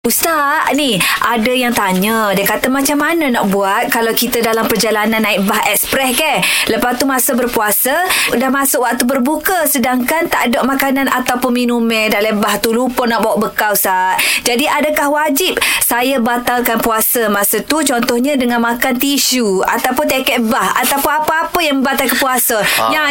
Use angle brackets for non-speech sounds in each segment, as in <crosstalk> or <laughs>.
Ustaz, ni ada yang tanya. Dia kata macam mana nak buat kalau kita dalam perjalanan naik bah ekspres ke? Lepas tu masa berpuasa, dah masuk waktu berbuka sedangkan tak ada makanan ataupun minuman dalam bah tu. Lupa nak bawa bekal, Ustaz. Jadi adakah wajib saya batalkan puasa masa tu contohnya dengan makan tisu ataupun teket bah ataupun apa-apa yang membatalkan puasa?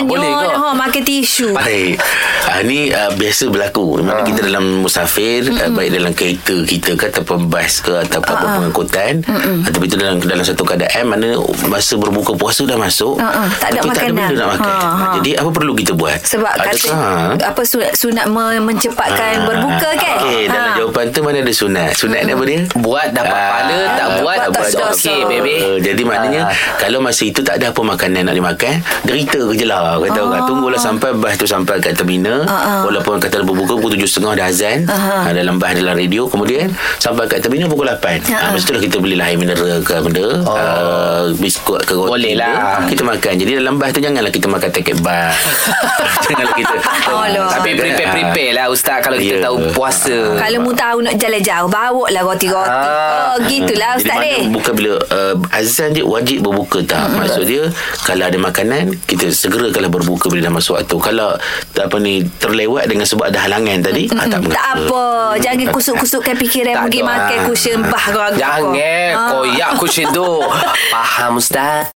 Boleh ke? ha, makan tisu. Baik. Ah, ni uh, biasa berlaku. Di mana kita dalam musafir, uh, baik dalam kereta kita ke ataupun bas ke ataupun uh, pengangkutan ataupun itu dalam dalam satu keadaan mana masa berbuka puasa dah masuk ah. Tak ada tapi tak ada makanan. benda nak makan. Ha. Jadi apa perlu kita buat? Sebab Adakah- kata ha? apa sunat, sunat me- mencepatkan Ah, berbuka kan? Okey, dalam Ha. jawapan tu mana ada sunat? Sunat ni apa dia? Buat dapat Ah, pahala Tak buat tak dosa. Okey baby Uh, jadi maknanya Ah. kalau masa itu tak ada apa makanan nak dimakan, derita je lah kata orang. Tunggulah sampai bas tu sampai kat terminal. Ah. Walaupun kata berbuka pukul 7.30 dah azan. Ah, Uh, dalam bas dalam radio kemudian sampai kat terminal pukul 8. Ah, Uh, ah. masa itulah kita belilah air mineral ke benda, Oh. uh, biskut ke roti. Boleh lah. Kita makan. Jadi dalam bas tu janganlah kita makan teket bas. <laughs> janganlah kita. Oh. Tapi prepare-prepare lah Ustaz Kalau kita Ya. tahu puasa Kalau mu tahu nak jalan jauh, bawa lah roti-roti. Ah. Oh, gitulah Jadi Ustaz mana deh. bukan bila uh, azan je wajib berbuka tak. Mm-hmm. Maksud dia kalau ada makanan kita segera kalau berbuka bila dah masuk waktu. Kalau apa ni terlewat dengan sebab ada halangan tadi mm-hmm. ah, tak. Tak apa. Jangan kusuk-kusukkan fikiran Tak pergi makan kusyen bah. Jangan Ah. Koyak kucing tu <laughs> Faham Ustaz